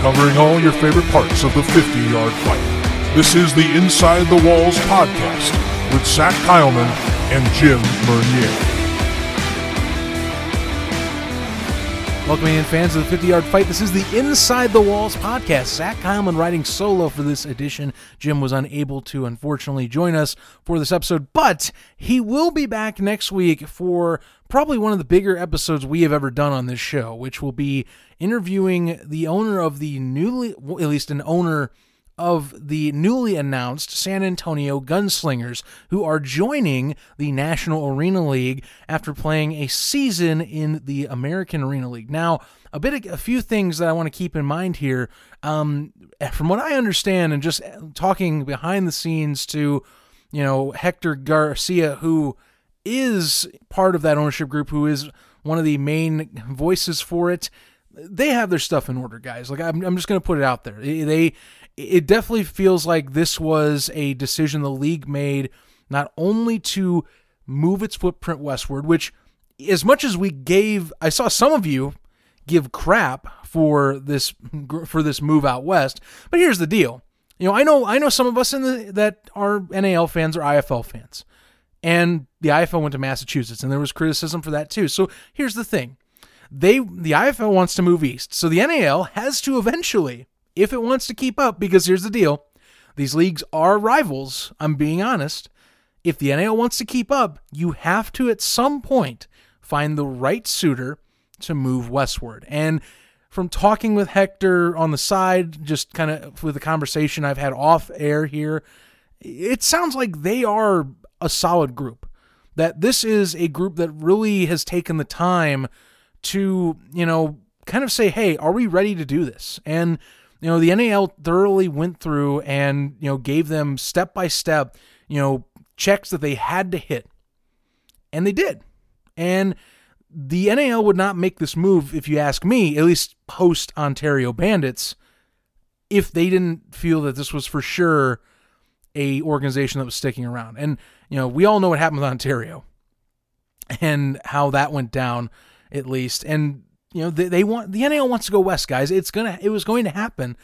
covering all your favorite parts of the 50 yard fight. This is the Inside the Walls podcast with Zach Kyleman and Jim Mernier. Welcome in, fans of the 50 Yard Fight. This is the Inside the Walls podcast. Zach Kyleman writing solo for this edition. Jim was unable to, unfortunately, join us for this episode, but he will be back next week for probably one of the bigger episodes we have ever done on this show, which will be interviewing the owner of the newly, at least an owner of the newly announced San Antonio Gunslingers, who are joining the National Arena League after playing a season in the American Arena League. Now, a bit, of, a few things that I want to keep in mind here. Um, from what I understand, and just talking behind the scenes to, you know, Hector Garcia, who is part of that ownership group, who is one of the main voices for it they have their stuff in order, guys. Like I'm, I'm just to put it out there. They it definitely feels like this was a decision the league made not only to move its footprint westward, which as much as we gave, I saw some of you give crap for this for this move out west, but here's the deal. You know, I know I know some of us in the that are NAL fans or IFL fans. And the IFL went to Massachusetts and there was criticism for that too. So here's the thing. They the IFL wants to move east. So the NAL has to eventually if it wants to keep up, because here's the deal these leagues are rivals, I'm being honest. If the NAL wants to keep up, you have to at some point find the right suitor to move westward. And from talking with Hector on the side, just kind of with the conversation I've had off air here, it sounds like they are a solid group. That this is a group that really has taken the time to, you know, kind of say, hey, are we ready to do this? And you know, the NAL thoroughly went through and, you know, gave them step by step, you know, checks that they had to hit. And they did. And the NAL would not make this move, if you ask me, at least post Ontario Bandits, if they didn't feel that this was for sure a organization that was sticking around. And, you know, we all know what happened with Ontario and how that went down, at least. And you know, they, they want the NAL wants to go west, guys. It's gonna it was going to happen.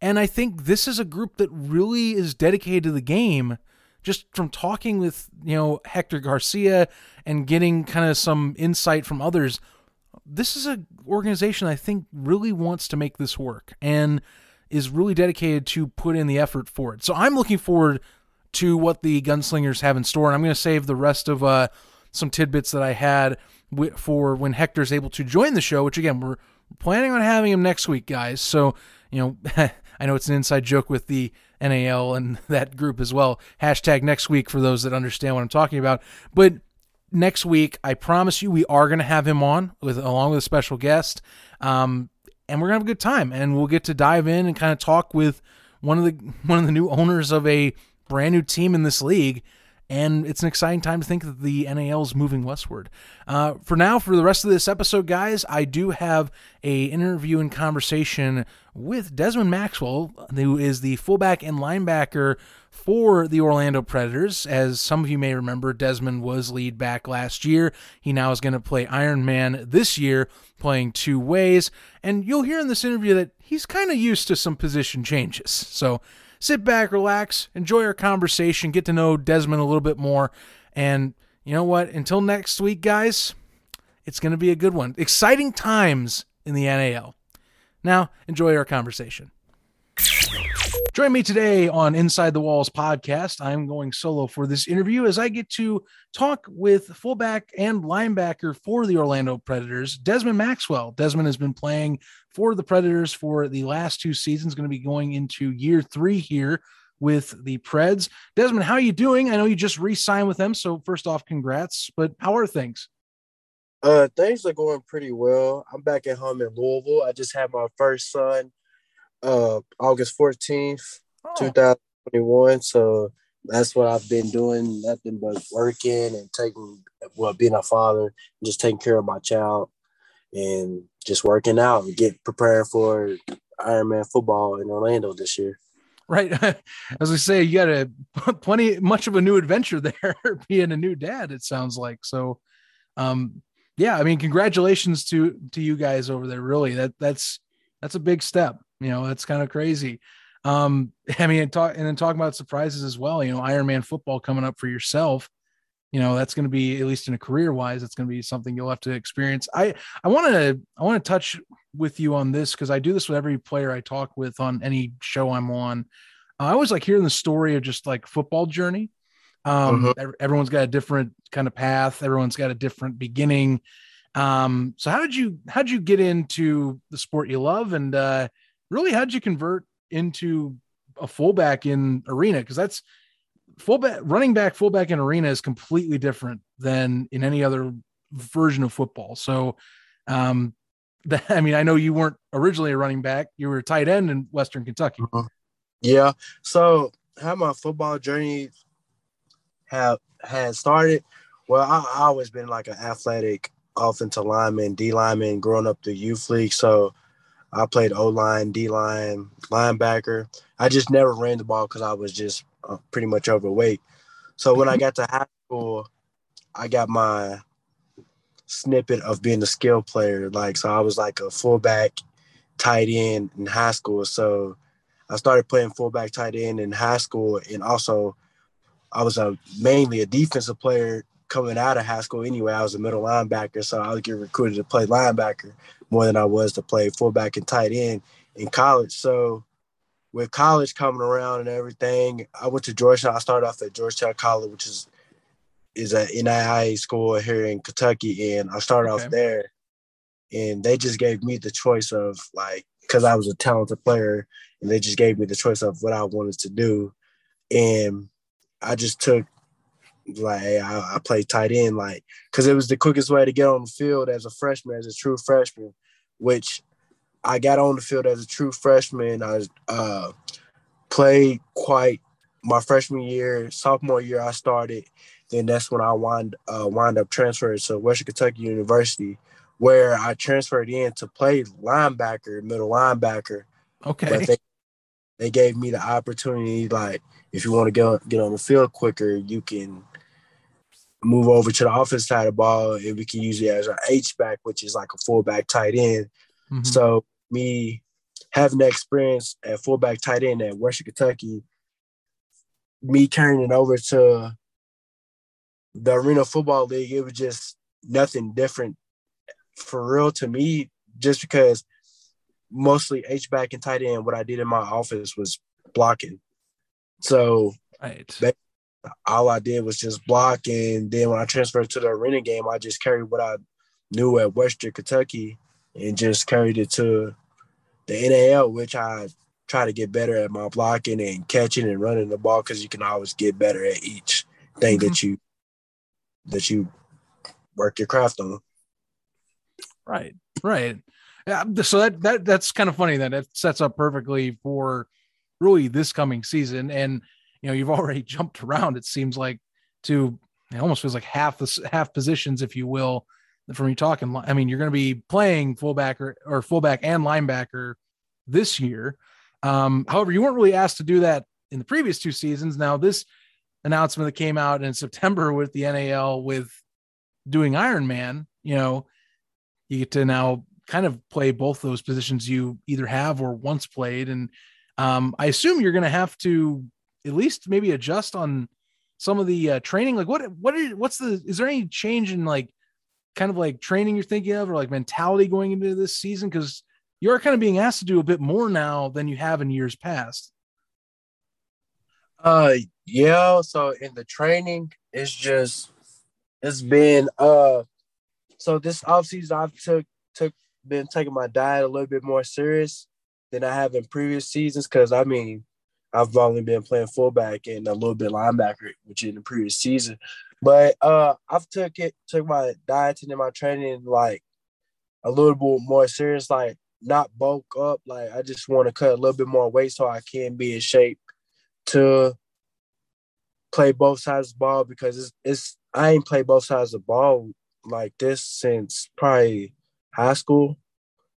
And I think this is a group that really is dedicated to the game. Just from talking with, you know, Hector Garcia and getting kind of some insight from others, this is an organization I think really wants to make this work and is really dedicated to put in the effort for it. So I'm looking forward to what the gunslingers have in store. And I'm going to save the rest of uh, some tidbits that I had for when Hector's able to join the show, which again, we're planning on having him next week, guys. So, you know, I know it's an inside joke with the NAL and that group as well. Hashtag next week for those that understand what I'm talking about. But next week, I promise you, we are going to have him on with along with a special guest. Um, and we're gonna have a good time, and we'll get to dive in and kind of talk with one of the one of the new owners of a brand new team in this league and it's an exciting time to think that the NAL is moving westward. Uh, for now, for the rest of this episode, guys, I do have a interview and conversation with Desmond Maxwell, who is the fullback and linebacker for the Orlando Predators. As some of you may remember, Desmond was lead back last year. He now is going to play Iron Man this year, playing two ways. And you'll hear in this interview that he's kind of used to some position changes. So sit back, relax, enjoy our conversation, get to know Desmond a little bit more. And you know what? Until next week, guys, it's going to be a good one. Exciting times in the NAL. Now, enjoy our conversation. Join me today on Inside the Walls podcast. I'm going solo for this interview as I get to talk with fullback and linebacker for the Orlando Predators, Desmond Maxwell. Desmond has been playing for the Predators for the last two seasons, going to be going into year three here with the Preds. Desmond, how are you doing? I know you just re-signed with them, so first off, congrats. But how are things? Uh, things are going pretty well. I'm back at home in Louisville. I just had my first son uh August 14th, oh. 2021. So that's what I've been doing, nothing but working and taking well, being a father, just taking care of my child and just working out and get preparing for Ironman football in Orlando this year. Right. As we say, you got a plenty much of a new adventure there being a new dad, it sounds like. So um yeah, I mean, congratulations to to you guys over there. Really, that that's that's a big step You know, that's kind of crazy. Um, I mean, and talk and then talking about surprises as well. You know, Ironman football coming up for yourself. You know, that's going to be at least in a career wise, it's going to be something you'll have to experience. I I want to I want to touch with you on this because I do this with every player I talk with on any show I'm on. I always like hearing the story of just like football journey. Um, mm-hmm. Everyone's got a different kind of path. Everyone's got a different beginning. Um, so how did you how did you get into the sport you love, and uh, really how'd you convert into a fullback in arena? Because that's fullback running back fullback in arena is completely different than in any other version of football. So, um, that, I mean, I know you weren't originally a running back; you were a tight end in Western Kentucky. Mm-hmm. Yeah. So how my football journey have had started. Well, I, I always been like an athletic offensive lineman, D lineman, growing up the youth league. So I played O line, D line, linebacker. I just never ran the ball because I was just uh, pretty much overweight. So when I mm-hmm. got to high school, I got my snippet of being a skill player. Like, so I was like a fullback, tight end in high school. So I started playing fullback tight end in high school, and also I was a mainly a defensive player coming out of high school. Anyway, I was a middle linebacker, so I would get recruited to play linebacker more than I was to play fullback and tight end in college. So with college coming around and everything, I went to Georgetown. I started off at Georgetown College, which is is an NAIA school here in Kentucky, and I started okay. off there. And they just gave me the choice of like, because I was a talented player, and they just gave me the choice of what I wanted to do. And I just took like I, I played tight end, like because it was the quickest way to get on the field as a freshman, as a true freshman. Which I got on the field as a true freshman. I uh, played quite my freshman year, sophomore year. I started. Then that's when I wind uh, wind up transferring to Western Kentucky University, where I transferred in to play linebacker, middle linebacker. Okay. But they they gave me the opportunity, like, if you want to get, get on the field quicker, you can move over to the offense side of the ball and we can use it as our H back, which is like a fullback tight end. Mm-hmm. So me having that experience at fullback tight end at Western Kentucky, me carrying it over to the Arena Football League, it was just nothing different for real to me, just because mostly H back and tight end. What I did in my office was blocking. So right. All I did was just block. And then when I transferred to the arena game, I just carried what I knew at Western Kentucky and just carried it to the NAL, which I try to get better at my blocking and catching and running the ball because you can always get better at each thing mm-hmm. that you that you work your craft on. Right, right. Yeah, so that that that's kind of funny that it sets up perfectly for really this coming season. And you know, you've already jumped around. It seems like to it almost feels like half the half positions, if you will, from you talking. I mean, you're going to be playing fullback or, or fullback and linebacker this year. Um, however, you weren't really asked to do that in the previous two seasons. Now, this announcement that came out in September with the NAL with doing Iron Man, you know, you get to now kind of play both those positions you either have or once played. And um, I assume you're going to have to at least maybe adjust on some of the uh, training. Like what, what are, what's the, is there any change in like kind of like training you're thinking of or like mentality going into this season? Cause you're kind of being asked to do a bit more now than you have in years past. Uh, yeah. So in the training, it's just, it's been, uh, so this offseason I've took, took been taking my diet a little bit more serious than I have in previous seasons. Cause I mean, I've only been playing fullback and a little bit linebacker, which in the previous season. But uh I've took it, took my dieting and my training like a little bit more serious, like not bulk up. Like I just want to cut a little bit more weight so I can be in shape to play both sides of the ball because it's, it's I ain't played both sides of the ball like this since probably high school.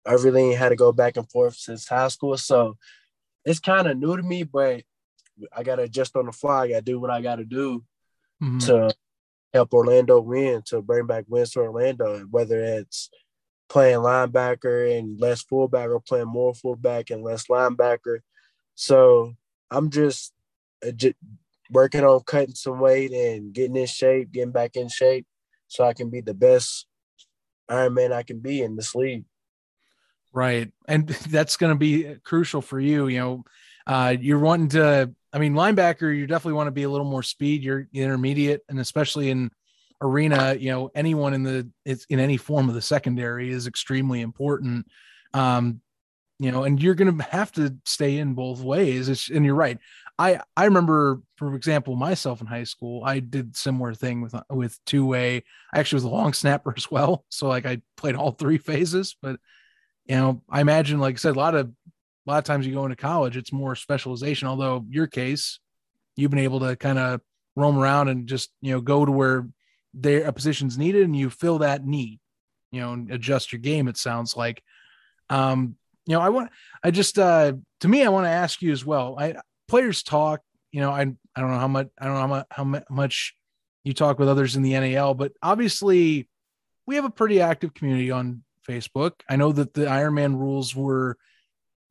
I really had to go back and forth since high school. So it's kind of new to me, but I gotta adjust on the fly. I gotta do what I gotta do mm-hmm. to help Orlando win, to bring back wins to Orlando, whether it's playing linebacker and less fullback or playing more fullback and less linebacker. So I'm just, uh, just working on cutting some weight and getting in shape, getting back in shape so I can be the best Iron Man I can be in this league. Right. And that's going to be crucial for you. You know, uh, you're wanting to, I mean, linebacker, you definitely want to be a little more speed. You're intermediate, and especially in arena, you know, anyone in the, it's in any form of the secondary is extremely important. Um, you know, and you're going to have to stay in both ways. It's, and you're right. I I remember, for example, myself in high school, I did similar thing with with two way. I actually was a long snapper as well, so like I played all three phases. But you know, I imagine, like I said, a lot of a lot of times you go into college, it's more specialization. Although your case, you've been able to kind of roam around and just you know go to where their position's needed, and you fill that need. You know, and adjust your game. It sounds like. Um, you know, I want, I just, uh, to me, I want to ask you as well. I, players talk. You know, I I don't know how much I don't know how much, how much you talk with others in the NAL, but obviously we have a pretty active community on Facebook. I know that the Ironman rules were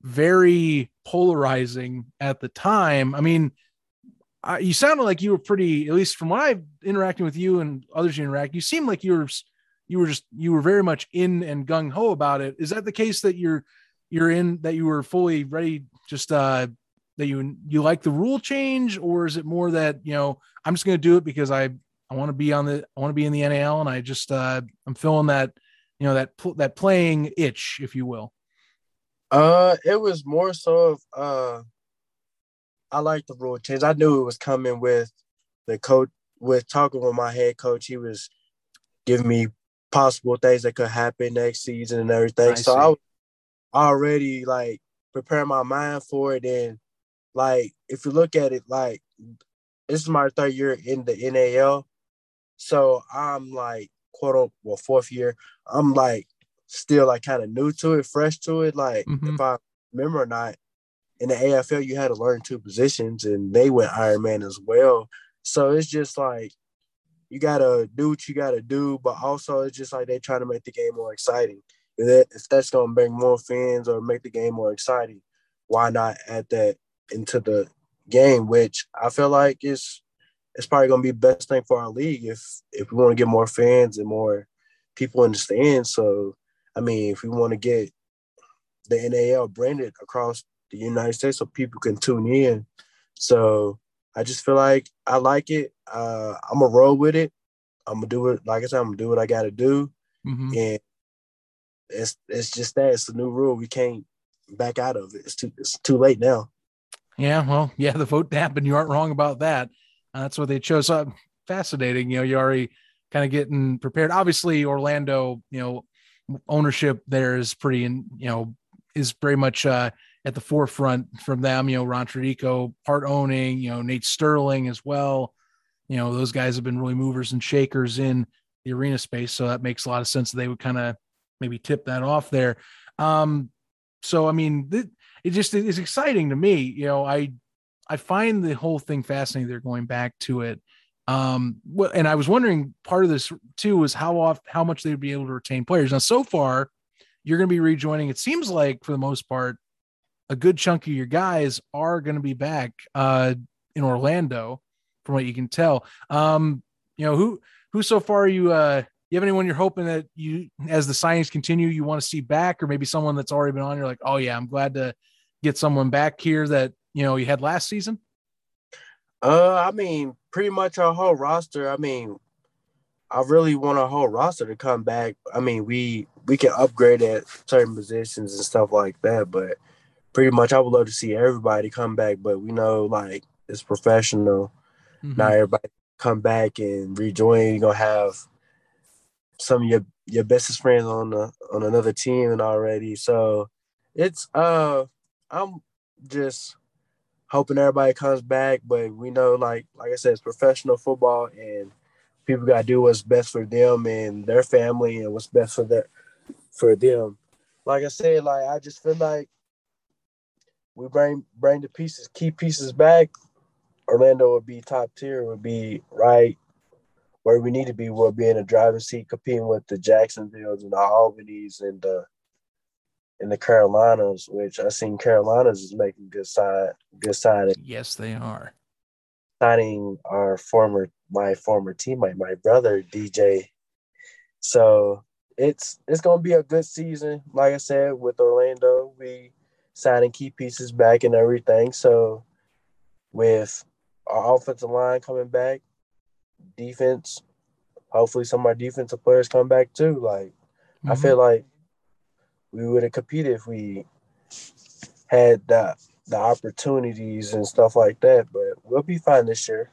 very polarizing at the time. I mean, I, you sounded like you were pretty, at least from what I've interacting with you and others you interact, you seem like you were, you were just, you were very much in and gung ho about it. Is that the case that you're, you're in, that you were fully ready, just uh, that you you like the rule change, or is it more that you know I'm just going to do it because I I want to be on the I want to be in the NAL and I just uh, I'm feeling that you know that that playing itch, if you will. Uh, it was more so of uh, I like the rule change. I knew it was coming with the coach. With talking with my head coach, he was giving me possible things that could happen next season and everything. I so see. I was already like preparing my mind for it and like if you look at it, like this is my third year in the NAL, so I'm like quote unquote well fourth year. I'm like still like kind of new to it, fresh to it. Like mm-hmm. if I remember or not, in the AFL you had to learn two positions, and they went Iron Man as well. So it's just like you gotta do what you gotta do, but also it's just like they try to make the game more exciting. If, that, if that's gonna bring more fans or make the game more exciting, why not add that into the game, which I feel like is it's probably gonna be the best thing for our league if if we want to get more fans and more people in the stands. So I mean, if we want to get the NAL branded across the United States so people can tune in. So I just feel like I like it. Uh, I'm gonna roll with it. I'm gonna do it. Like I said, I'm gonna do what I gotta do. Mm-hmm. And it's it's just that it's a new rule. We can't back out of it. It's too it's too late now. Yeah, well, yeah, the vote happened. You aren't wrong about that. Uh, that's what they chose. So, fascinating. You know, you already kind of getting prepared. Obviously, Orlando, you know, ownership there is pretty, you know, is very much uh, at the forefront from them. You know, Ron Tradico part owning. You know, Nate Sterling as well. You know, those guys have been really movers and shakers in the arena space. So that makes a lot of sense. That they would kind of maybe tip that off there. Um, so I mean, th- it just is exciting to me. You know, I I find the whole thing fascinating. They're going back to it. Um, and I was wondering part of this too was how off how much they would be able to retain players. Now, so far, you're going to be rejoining. It seems like for the most part, a good chunk of your guys are going to be back uh, in Orlando, from what you can tell. Um, you know who who so far are you uh, you have anyone you're hoping that you as the signings continue you want to see back or maybe someone that's already been on you're like oh yeah i'm glad to get someone back here that you know you had last season? Uh, I mean, pretty much our whole roster. I mean, I really want our whole roster to come back. I mean, we we can upgrade at certain positions and stuff like that, but pretty much I would love to see everybody come back. But we know like it's professional. Mm-hmm. Not everybody come back and rejoin. You're gonna have some of your your bestest friends on the on another team and already. So it's uh I'm just hoping everybody comes back, but we know, like like I said, it's professional football, and people got to do what's best for them and their family, and what's best for their for them. Like I said, like I just feel like we bring bring the pieces, key pieces back. Orlando would be top tier, would be right where we need to be. We'll be in a driving seat, competing with the Jacksonville's and the Albany's and the and the Carolinas, which I seen Carolinas is making good side good signing. Yes, they are signing our former my former teammate, my brother DJ. So it's it's gonna be a good season. Like I said, with Orlando, we signing key pieces back and everything. So with our offensive line coming back, defense, hopefully some of our defensive players come back too. Like mm-hmm. I feel like we would have competed if we had the the opportunities and stuff like that. But we'll be fine this year.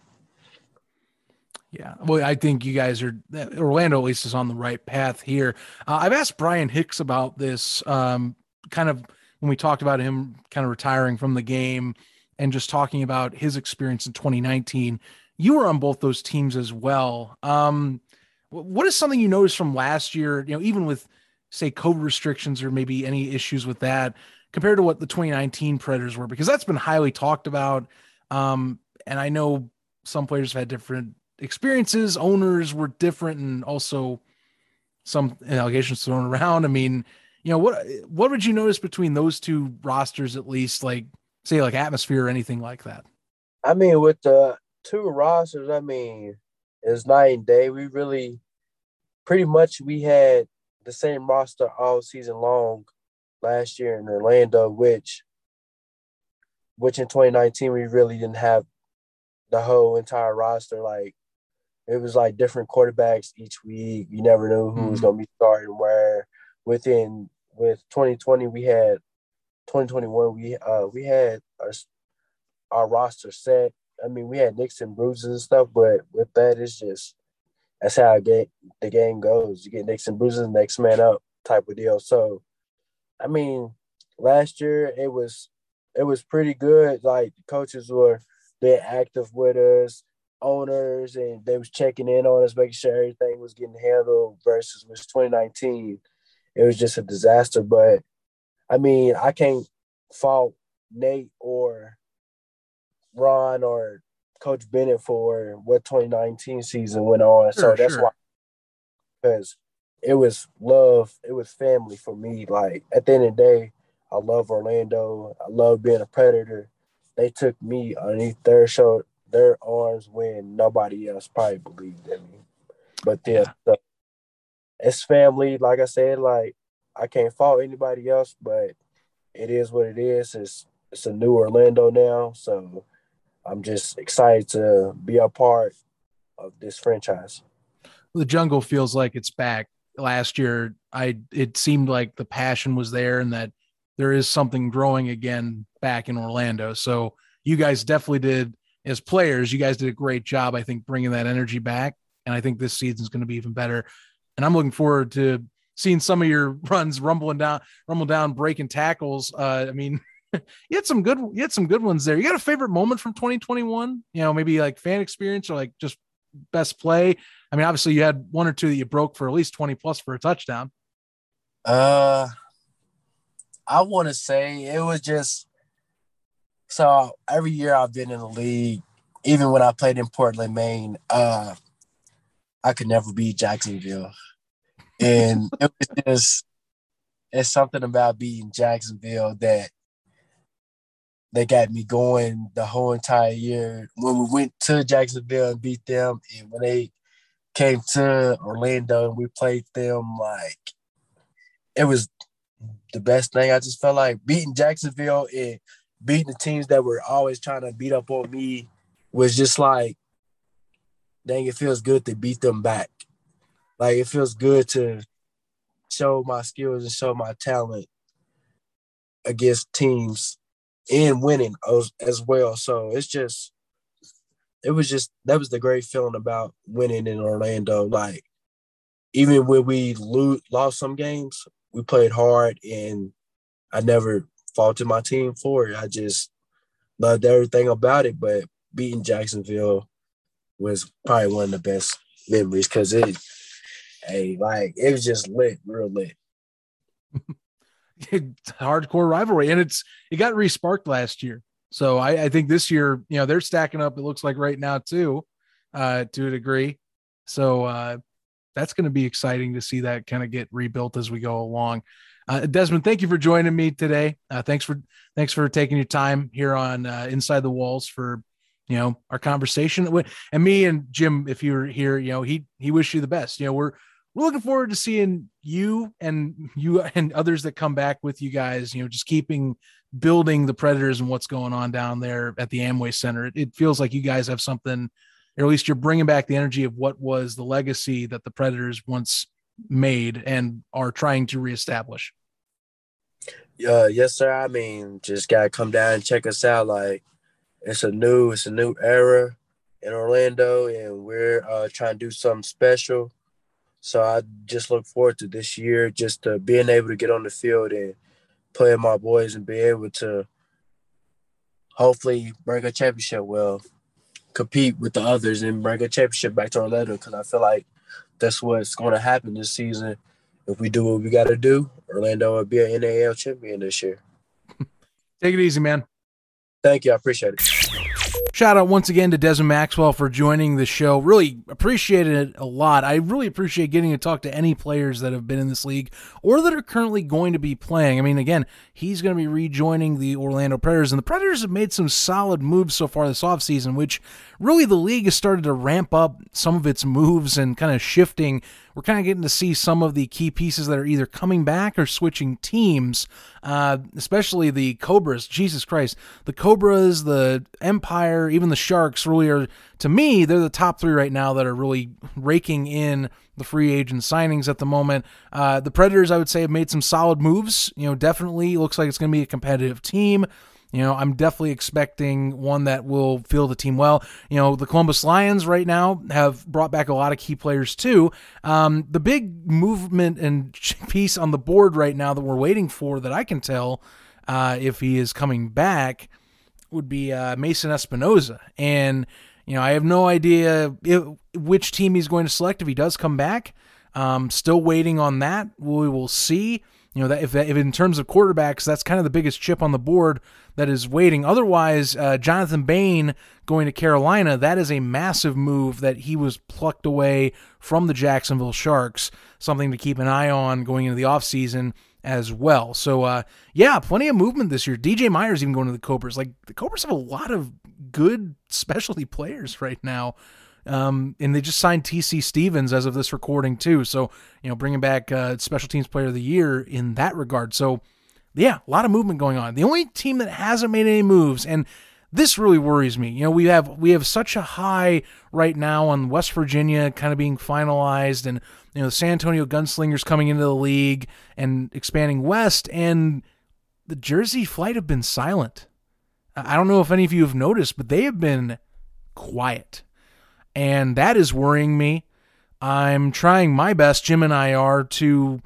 Yeah, well, I think you guys are Orlando at least is on the right path here. Uh, I've asked Brian Hicks about this, um, kind of when we talked about him kind of retiring from the game and just talking about his experience in 2019. You were on both those teams as well. Um, what is something you noticed from last year? You know, even with say COVID restrictions or maybe any issues with that compared to what the 2019 Predators were, because that's been highly talked about. Um, and I know some players have had different experiences, owners were different, and also some allegations thrown around. I mean, you know, what what would you notice between those two rosters, at least, like say, like atmosphere or anything like that? I mean, with the two rosters, I mean, it's night and day. We really, pretty much, we had the same roster all season long last year in Orlando, which which in 2019 we really didn't have the whole entire roster. Like it was like different quarterbacks each week. You never knew who mm-hmm. was gonna be starting where. Within with 2020 we had 2021 we uh we had our our roster set. I mean we had nicks and bruises and stuff, but with that it's just that's how get, the game goes. You get nicks and bruises, next man up type of deal. So I mean, last year it was it was pretty good. Like coaches were they active with us, owners, and they was checking in on us, making sure everything was getting handled. Versus was 2019, it was just a disaster. But I mean, I can't fault Nate or Ron or Coach Bennett for what 2019 season went on. Sure, so that's sure. why because it was love, it was family for me. Like at the end of the day, I love Orlando. I love being a predator. They took me underneath their show, their arms when nobody else probably believed in me. But then yeah. it's family. Like I said, like I can't fault anybody else, but it is what it is. It's it's a new Orlando now, so I'm just excited to be a part of this franchise. The jungle feels like it's back last year, I it seemed like the passion was there and that there is something growing again back in Orlando. So you guys definitely did as players. You guys did a great job, I think, bringing that energy back. And I think this season is going to be even better. And I'm looking forward to seeing some of your runs rumbling down, rumble down, breaking tackles. Uh, I mean, you had some good, you had some good ones there. You got a favorite moment from 2021? You know, maybe like fan experience or like just best play? I mean, obviously you had one or two that you broke for at least 20 plus for a touchdown. Uh I want to say it was just so every year I've been in the league, even when I played in Portland, Maine, uh I could never beat Jacksonville. And it was just it's something about beating Jacksonville that they got me going the whole entire year. When we went to Jacksonville and beat them, and when they came to Orlando and we played them, like it was the best thing. I just felt like beating Jacksonville and beating the teams that were always trying to beat up on me was just like, dang, it feels good to beat them back. Like it feels good to show my skills and show my talent against teams and winning as, well. So it's just, it was just that was the great feeling about winning in Orlando. Like even when we lo- lost some games, we played hard, and I never faulted my team for it. I just loved everything about it. But beating Jacksonville was probably one of the best memories because it, hey, like it was just lit, real lit. hardcore rivalry, and it's it got resparked last year. So I, I, think this year, you know, they're stacking up. It looks like right now too, uh, to a degree. So uh, that's going to be exciting to see that kind of get rebuilt as we go along. Uh, Desmond, thank you for joining me today. Uh, thanks for thanks for taking your time here on uh, Inside the Walls for you know our conversation. And me and Jim, if you're here, you know he he wish you the best. You know we're we're looking forward to seeing you and you and others that come back with you guys. You know just keeping building the Predators and what's going on down there at the Amway Center. It, it feels like you guys have something, or at least you're bringing back the energy of what was the legacy that the Predators once made and are trying to reestablish. Uh, yes, sir. I mean, just gotta come down and check us out. Like, it's a new, it's a new era in Orlando, and we're uh, trying to do something special. So I just look forward to this year, just uh, being able to get on the field and play my boys and be able to hopefully bring a championship. Well, compete with the others and bring a championship back to Orlando because I feel like that's what's going to happen this season. If we do what we got to do, Orlando will be an NAL champion this year. Take it easy, man. Thank you. I appreciate it. Shout out once again to Desmond Maxwell for joining the show. Really appreciated it a lot. I really appreciate getting to talk to any players that have been in this league or that are currently going to be playing. I mean, again, he's going to be rejoining the Orlando Predators, and the Predators have made some solid moves so far this offseason, which really the league has started to ramp up some of its moves and kind of shifting we're kind of getting to see some of the key pieces that are either coming back or switching teams, uh, especially the Cobras. Jesus Christ. The Cobras, the Empire, even the Sharks really are, to me, they're the top three right now that are really raking in the free agent signings at the moment. Uh, the Predators, I would say, have made some solid moves. You know, definitely looks like it's going to be a competitive team. You know, I'm definitely expecting one that will fill the team well. You know, the Columbus Lions right now have brought back a lot of key players too. Um, the big movement and piece on the board right now that we're waiting for that I can tell uh, if he is coming back would be uh, Mason Espinoza. And, you know, I have no idea if, which team he's going to select if he does come back. Um, still waiting on that. We will see. You know that if, if in terms of quarterbacks, that's kind of the biggest chip on the board that is waiting. Otherwise, uh, Jonathan Bane going to Carolina, that is a massive move that he was plucked away from the Jacksonville Sharks. Something to keep an eye on going into the offseason as well. So, uh, yeah, plenty of movement this year. DJ Myers even going to the Cobras. Like the Cobras have a lot of good specialty players right now. Um, and they just signed TC Stevens as of this recording too. So you know, bringing back uh, special teams player of the year in that regard. So yeah, a lot of movement going on. The only team that hasn't made any moves, and this really worries me. You know, we have we have such a high right now on West Virginia kind of being finalized, and you know the San Antonio Gunslingers coming into the league and expanding west, and the Jersey Flight have been silent. I don't know if any of you have noticed, but they have been quiet and that is worrying me. I'm trying my best, Jim and I are, to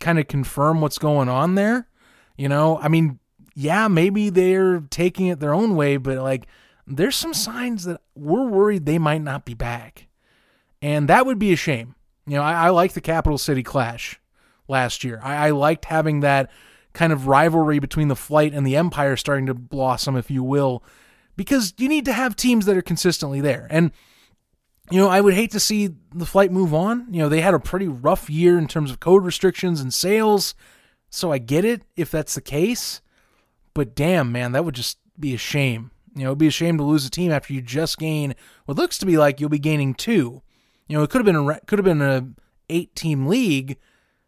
kind of confirm what's going on there. You know, I mean, yeah, maybe they're taking it their own way, but like, there's some signs that we're worried they might not be back. And that would be a shame. You know, I, I like the Capital City Clash last year. I, I liked having that kind of rivalry between the Flight and the Empire starting to blossom, if you will, because you need to have teams that are consistently there. And you know, I would hate to see the flight move on. You know, they had a pretty rough year in terms of COVID restrictions and sales. So I get it if that's the case. But damn, man, that would just be a shame. You know, it'd be a shame to lose a team after you just gain what looks to be like you'll be gaining two. You know, it could have been a could have been a eight team league,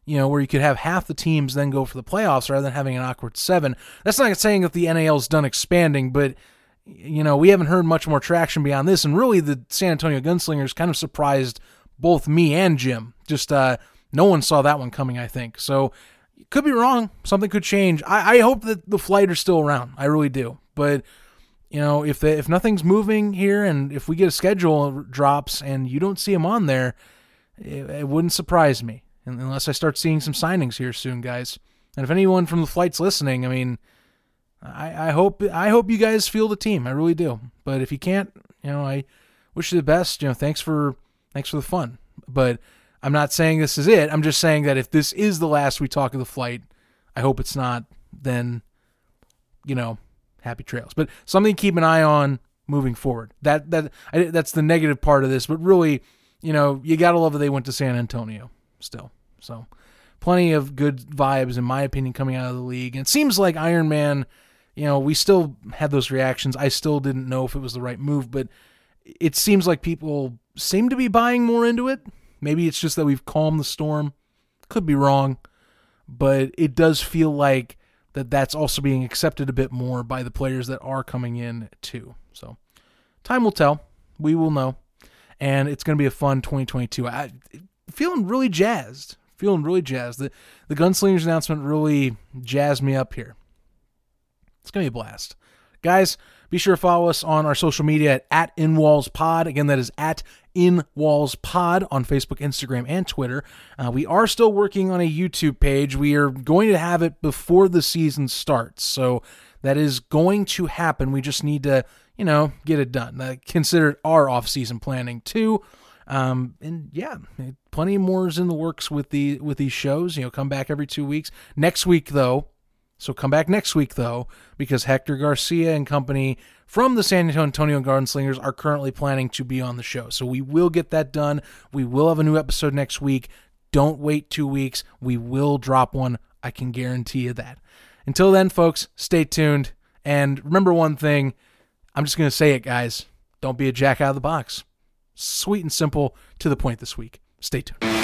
you know, where you could have half the teams then go for the playoffs rather than having an awkward seven. That's not saying that the NAL's done expanding, but you know, we haven't heard much more traction beyond this. And really, the San Antonio Gunslingers kind of surprised both me and Jim. Just uh, no one saw that one coming, I think. So, could be wrong. Something could change. I, I hope that the flight are still around. I really do. But you know, if if nothing's moving here, and if we get a schedule drops and you don't see them on there, it, it wouldn't surprise me unless I start seeing some signings here soon, guys. And if anyone from the flight's listening, I mean I, I hope I hope you guys feel the team. I really do. But if you can't, you know, I wish you the best. You know, thanks for thanks for the fun. But I'm not saying this is it. I'm just saying that if this is the last we talk of the flight, I hope it's not. Then, you know, happy trails. But something to keep an eye on moving forward. That that I, that's the negative part of this. But really, you know, you gotta love that they went to San Antonio still. So plenty of good vibes, in my opinion, coming out of the league. And it seems like Iron Man, you know, we still had those reactions. I still didn't know if it was the right move, but it seems like people seem to be buying more into it. Maybe it's just that we've calmed the storm. Could be wrong, but it does feel like that that's also being accepted a bit more by the players that are coming in too. So time will tell. We will know. And it's going to be a fun 2022. I feeling really jazzed. Feeling really jazzed. The the Gunslingers announcement really jazzed me up here. It's going to be a blast. Guys, be sure to follow us on our social media at, at InWallsPod. Again, that is at InWallsPod on Facebook, Instagram, and Twitter. Uh, we are still working on a YouTube page. We are going to have it before the season starts. So that is going to happen. We just need to, you know, get it done. Uh, consider our off-season planning too. Um, and yeah, plenty more is in the works with the with these shows. You know, come back every two weeks. Next week though, so come back next week, though, because Hector Garcia and company from the San Antonio Gunslingers are currently planning to be on the show. So we will get that done. We will have a new episode next week. Don't wait two weeks. We will drop one. I can guarantee you that. Until then, folks, stay tuned. And remember one thing I'm just going to say it, guys. Don't be a jack out of the box. Sweet and simple, to the point this week. Stay tuned.